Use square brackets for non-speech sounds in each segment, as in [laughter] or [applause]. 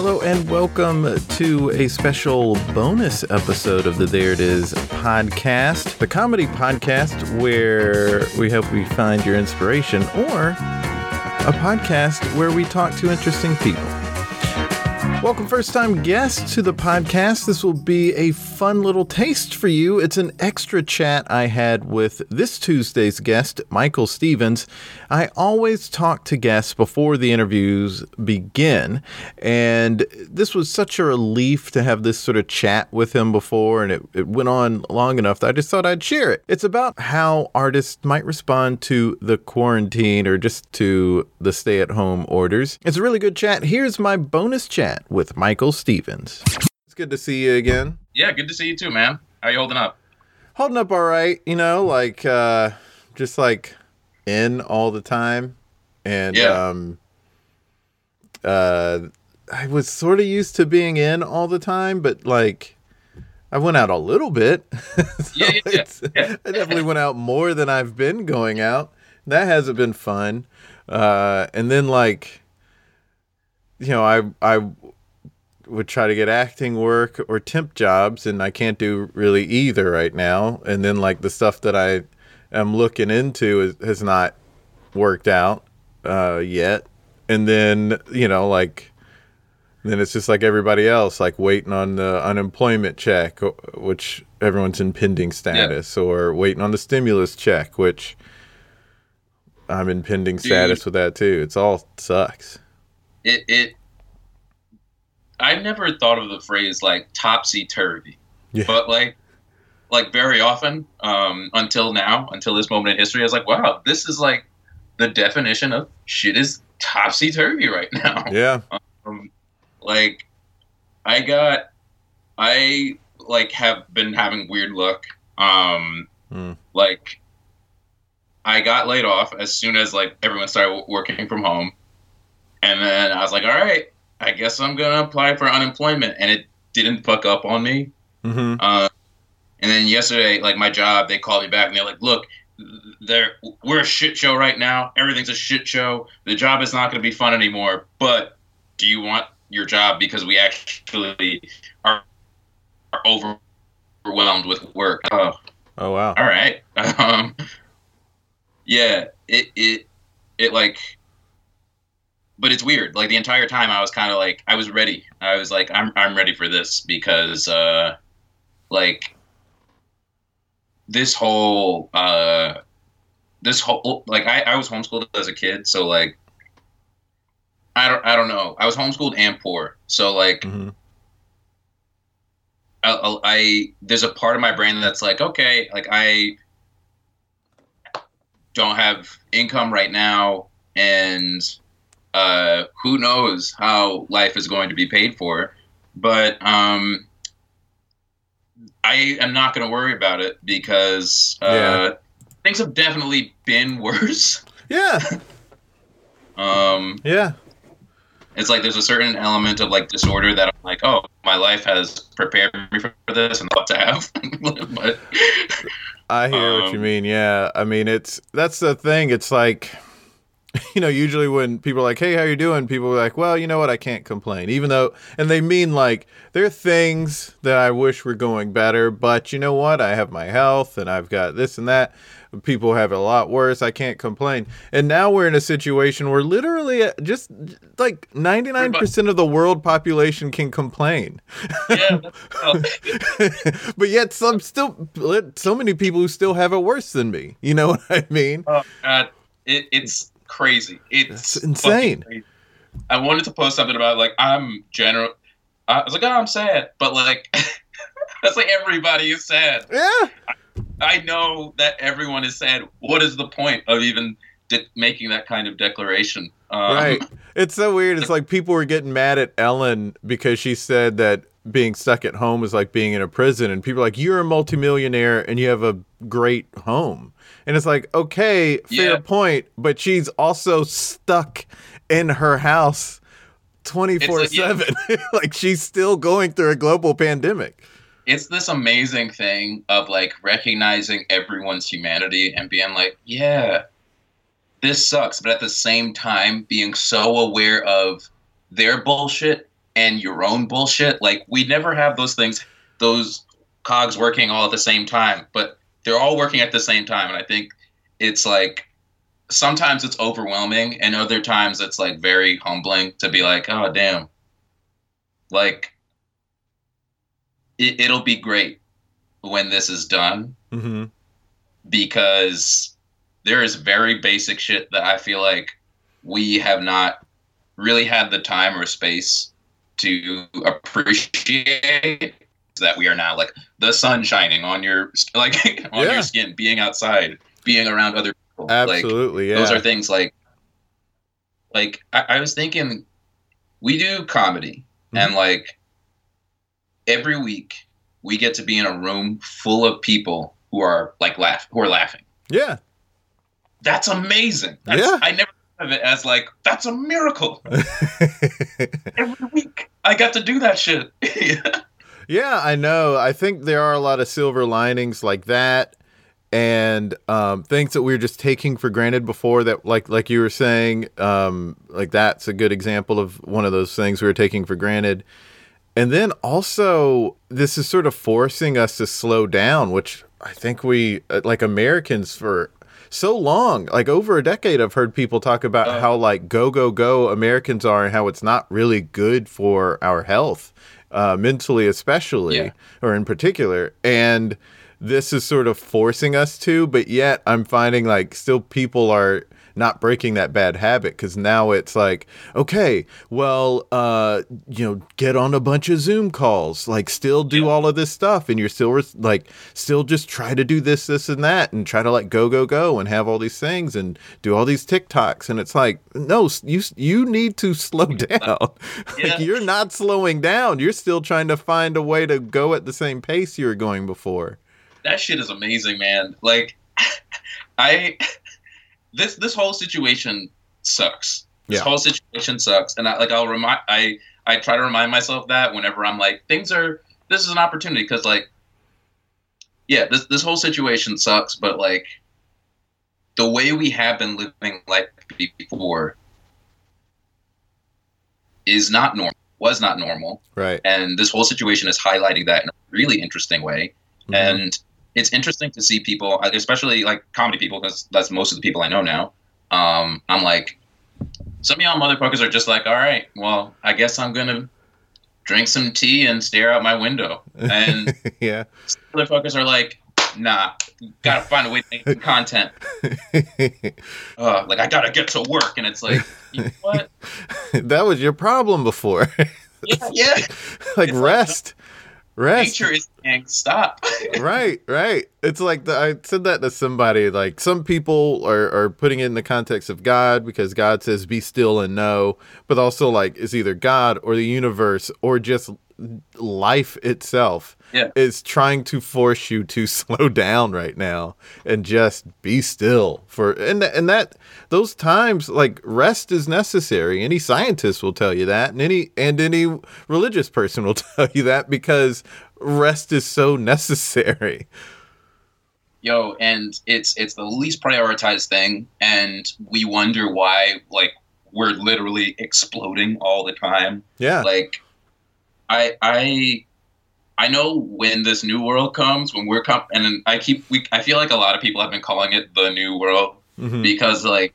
Hello and welcome to a special bonus episode of the There It Is podcast, the comedy podcast where we hope we find your inspiration, or a podcast where we talk to interesting people. Welcome, first time guests to the podcast. This will be a fun little taste for you. It's an extra chat I had with this Tuesday's guest, Michael Stevens. I always talk to guests before the interviews begin, and this was such a relief to have this sort of chat with him before, and it, it went on long enough that I just thought I'd share it. It's about how artists might respond to the quarantine or just to the stay at home orders. It's a really good chat. Here's my bonus chat with Michael Stevens. It's good to see you again. Yeah, good to see you too, man. How you holding up? Holding up all right, you know, like uh just like in all the time. And Yeah. um uh I was sort of used to being in all the time, but like I went out a little bit. [laughs] So Yeah, yeah, yeah. it's- Yeah. I definitely went out more than I've been going out. That hasn't been fun. Uh and then like you know, I I would try to get acting work or temp jobs and I can't do really either right now. And then like the stuff that I am looking into is, has not worked out uh yet. And then, you know, like then it's just like everybody else, like waiting on the unemployment check, which everyone's in pending status, or waiting on the stimulus check, which I'm in pending status with that too. It's all sucks. It it. I never thought of the phrase like topsy turvy, Yeah. but like, like very often, um, until now, until this moment in history, I was like, wow, this is like the definition of shit is topsy turvy right now. Yeah. Um, like, I got, I like have been having weird luck. Um, Hmm. like, I got laid off as soon as like everyone started working from home, and then I was like, all right, I guess I'm gonna apply for unemployment, and it didn't fuck up on me. Mm-hmm. Uh, and then yesterday, like my job, they called me back and they're like, "Look, they're we're a shit show right now. Everything's a shit show. The job is not going to be fun anymore. But do you want your job because we actually are, are overwhelmed with work?" Oh, Oh wow. all right. [laughs] Um, yeah, it it it like, but it's weird. Like the entire time, I was kind of like, I was ready. I was like, I'm I'm ready for this because, uh, like, this whole uh, this whole like I I was homeschooled as a kid, so like. I don't, I don't know. I was homeschooled and poor, so like hmm I, I, I there's a part of my brain that's like okay like i don't have income right now and uh who knows how life is going to be paid for but um i am not going to worry about it because uh Yeah. things have definitely been [laughs] worse Yeah. [laughs] um Yeah. it's like there's a certain element of like disorder that I'm like, oh, my life has prepared me for this and what to have. [laughs] but I hear what you Um, mean. Yeah. I mean, it's that's the thing. It's like, [laughs] you know, usually when people are like, "Hey, how you doing?" People are like, "Well, you know what? I can't complain." Even though, and they mean like there are things that I wish were going better, but you know what? I have my health and I've got this and that. People have it a lot worse. I can't complain. And now we're in a situation where literally uh, just like 99% of the world population can complain. yeah, that's, [laughs] but yet some still so many people who still have it worse than me. You know [laughs] what I mean? oh, God, it, it's crazy. It's That's insane. crazy. I wanted to post something about like I'm general. I was like, oh, I'm sad, but like [laughs] that's like everybody is sad. Yeah. I know that everyone is sad. What is the point of even de- making that kind of declaration? Um, Right. It's so weird. It's like people were getting mad at Ellen because she said that being stuck at home is like being in a prison and people are like you're a multimillionaire and you have a great home. And it's like, okay, fair Yeah. point, but she's also stuck in her house 24/7. [laughs] like she's still going through a global pandemic. it's this amazing thing of like recognizing everyone's humanity and being like, yeah, this sucks, but at the same time being so aware of their bullshit and your own bullshit. Like we never have those things, those cogs working all at the same time, but they're all working at the same time. And I think it's like sometimes it's overwhelming, and other times it's like very humbling to be like, oh damn, like it, it'll be great when this is done Mm-hmm. because there is very basic shit that I feel like we have not really had the time or space to appreciate that we are now like the sun shining on your like [laughs] on Yeah. your skin being outside being around other people like Absolutely. yeah. those are things like like I, I was thinking we do comedy Mhm. and like every week we get to be in a room full of people who are like laugh who are laughing yeah. that's amazing that's, Yeah. i never thought of it as like that's a miracle [laughs] every week i got to do that shit [laughs] Yeah, I know. I think there are a lot of silver linings like that and um, things that we were just taking for granted before that like like you were saying um, like that's a good example of one of those things we were taking for granted. And then also this is sort of forcing us to slow down, which I think we uh, like Americans for so long, like over a decade I've heard people talk about Uh. how like go go go Americans are and how it's not really good for our health uh, mentally especially Yeah. or in particular and this is sort of forcing us to but yet i'm finding like still people are not breaking that bad habit because now it's like okay well uh you know get on a bunch of zoom calls like still do Yeah. all of this stuff and you're still res- like still just try to do this this and that and try to like go go go and have all these things and do all these tiktoks and it's like no you you need to [laughs] slow down Yeah. like you're not slowing down you're still trying to find a way to go at the same pace you were going before that shit is amazing man like [laughs] i this this whole situation sucks. This Yeah. whole situation sucks. And i like i'll remind i i try to remind myself that whenever i'm like things are this is an opportunity. Because like yeah this this whole situation sucks but like the way we have been living life before is not normal was not normal. Right. And this whole situation is highlighting that in a really interesting way. Mhm. and it's interesting to see people especially like comedy people because that's most of the people i know now. Um, i'm like some of y'all motherfuckers are just like all right well i guess i'm gonna drink some tea and stare out my window. And [laughs] yeah. motherfuckers are like nah gotta find a way to make content. [laughs] Uh, like i gotta get to work. And it's like you know what? [laughs] That was your problem before. Yeah yeah. Like It's like, rest. Nature is saying stop. [laughs] Right right. It's like the, i said that to somebody like some people are, are putting it in the context of god because god says be still and know but also like is either god or the universe or just life itself Yeah. is trying to force you to [laughs] slow down right now and just be still for and and that those times like rest is necessary. Any scientist will tell you that and any and any religious person will [laughs] tell you that because rest is so necessary. Yo and it's it's the least prioritized thing and we wonder why like we're literally exploding all the time. Yeah. Like i i i know when this new world comes when we're com- and i keep we i feel like a lot of people have been calling it the new world Mhm. because like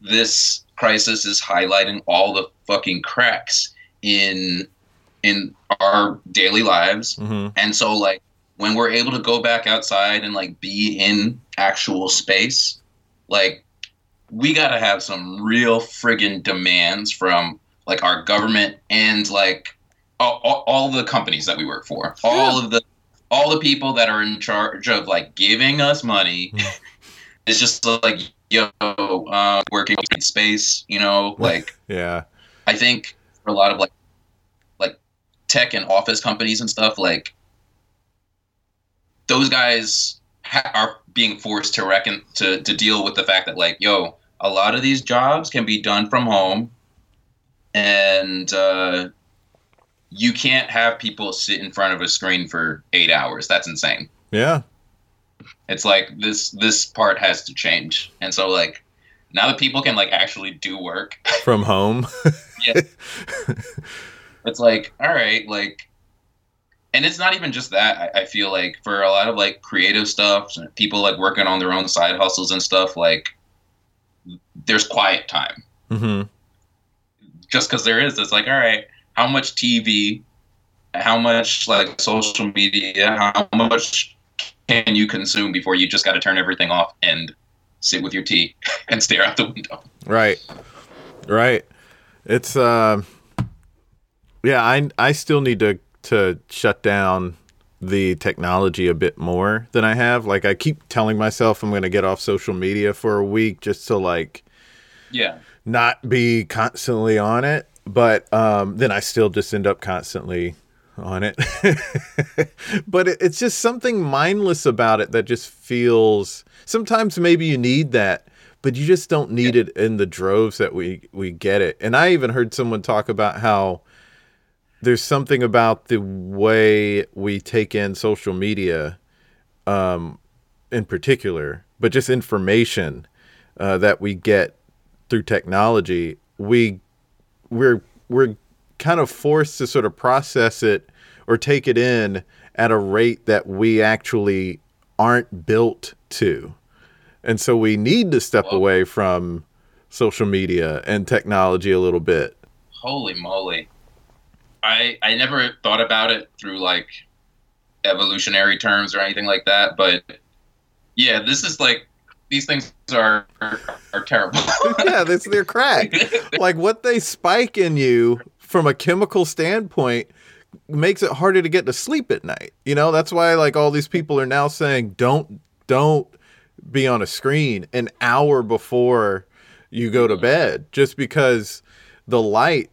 this crisis is highlighting all the fucking cracks in in our daily lives Mhm. and so like when we're able to go back outside and like be in actual space, like we got to have some real friggin' demands from like our government and like all, all, all the companies that we work for, all of the all the people that are in charge of like giving us money. [laughs] it's just like yo, uh, working in space, you know, [laughs] like yeah. I think for a lot of like like tech and office companies and stuff, like those guys ha- are being forced to reckon to to deal with the fact that like, yo, a lot of these jobs can be done from home, and uh, you can't have people sit in front of a screen for eight hours. That's insane. yeah It's like this this part has to change, and so like now that people can like actually do work [laughs] from home like it's like all right like and it's not even just that I, I feel like for a lot of like creative stuff people like working on their own side hustles and stuff like there's quiet time Mm-hmm. just because there is it's like all right how much tv how much like social media how much can you consume before you just got to turn everything off and sit with your tea [laughs] and stare out the window Right. Right. It's uh yeah, I I still need to to shut down the technology a bit more than I have. Like I keep telling myself I'm going to get off social media for a week just to like yeah not be constantly on it, but um then I still just end up constantly on it. [laughs] but it, it's just something mindless about it that just feels sometimes maybe you need that but you just don't need it in the droves that we we get it. And I even heard someone talk about how there's something about the way we take in social media um in particular, but just information uh, that we get through technology, we we're we're kind of forced to sort of process it or take it in at a rate that we actually aren't built to. And so we need to step Whoa. away from social media and technology a little bit. holy moly i i never thought about it through like evolutionary terms or anything like that but yeah this is like these things are are, are terrible [laughs] yeah, this they're crack. [laughs] like what they spike in you from a chemical standpoint makes it harder to get to sleep at night. You know, that's why like all these people are now saying don't don't be on a screen an hour before you go to bed just because the light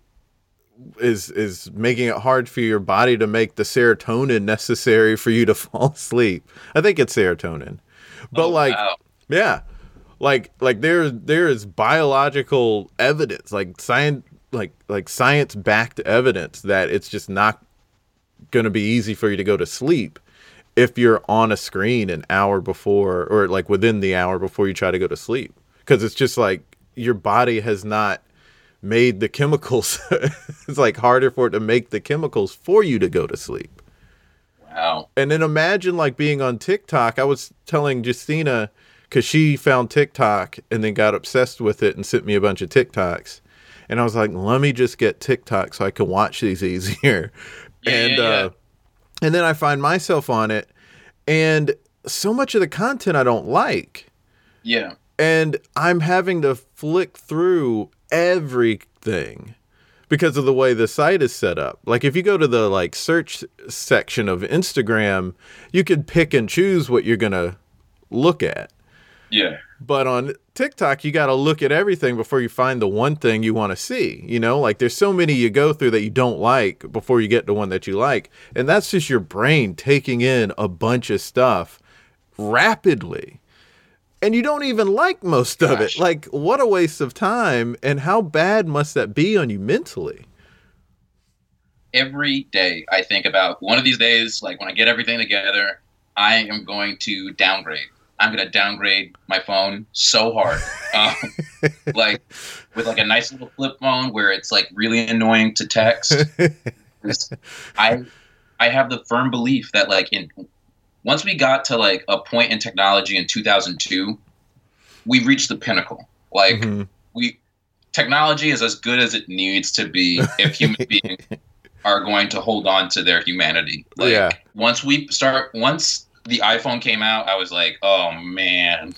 is is making it hard for your body to make the serotonin necessary for you to [laughs] fall asleep. I think it's serotonin. But Oh, like wow. Yeah. Like like there there is biological evidence, like science like like science backed evidence that it's just not going to be easy for you to go to sleep if you're on a screen an hour before or like within the hour before you try to go to sleep because it's just like your body has not made the chemicals [laughs] it's like harder for it to make the chemicals for you to go to sleep wow and then imagine like being on TikTok. I was telling Justina because she found TikTok and then got obsessed with it and sent me a bunch of TikToks. And I was like, let me just get TikTok so I can watch these easier. Yeah, and yeah, yeah. uh and then I find myself on it and so much of the content I don't like yeah and I'm having to flick through everything because of the way the site is set up. Like if you go to the like search section of Instagram, you can pick and choose what you're going to look at. Yeah But on TikTok, you got to look at everything before you find the one thing you want to see. You know, like there's so many you go through that you don't like before you get to one that you like. And that's just your brain taking in a bunch of stuff rapidly. And you don't even like most of it. Like, what a waste of time. And how bad must that be on you mentally? every day I think about one of these days, like when I get everything together, I am going to downgrade. I'm going to downgrade my phone so hard. [laughs] um, like with like a nice little flip phone where it's like really annoying to text. I I have the firm belief that like in once we got to like a point in technology in 2002, we reached the pinnacle. Like Mhm. we technology is as good as it needs to be if human beings [laughs] are going to hold on to their humanity. Like Yeah. once we start once the iPhone came out, I was like, oh man,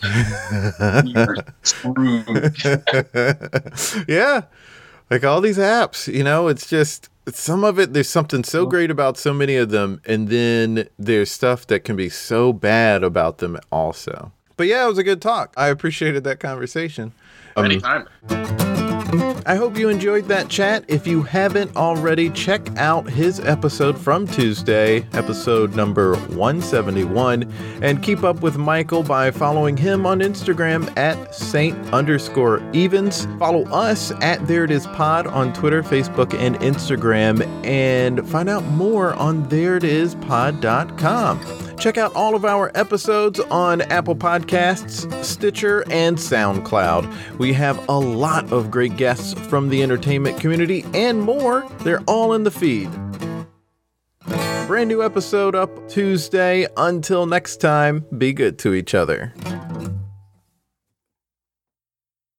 screwed. [laughs] yeah. Like all these apps, you know, it's just some of it there's something so great about so many of them and then there's stuff that can be so bad about them also. But yeah, it was a good talk. I appreciated that conversation. Um, Anytime. I hope you enjoyed that chat. If you haven't already, check out his episode from Tuesday, episode number 171, and keep up with Michael by following him on Instagram at Saint underscore evens. Follow us at There It Is Pod on Twitter, Facebook, and Instagram, and find out more on thereitispod.com. Check out all of our episodes on Apple Podcasts, Stitcher, and SoundCloud. We have a lot of great guests from the entertainment community and more. They're all in the feed. Brand new episode up Tuesday. Until next time, be good to each other.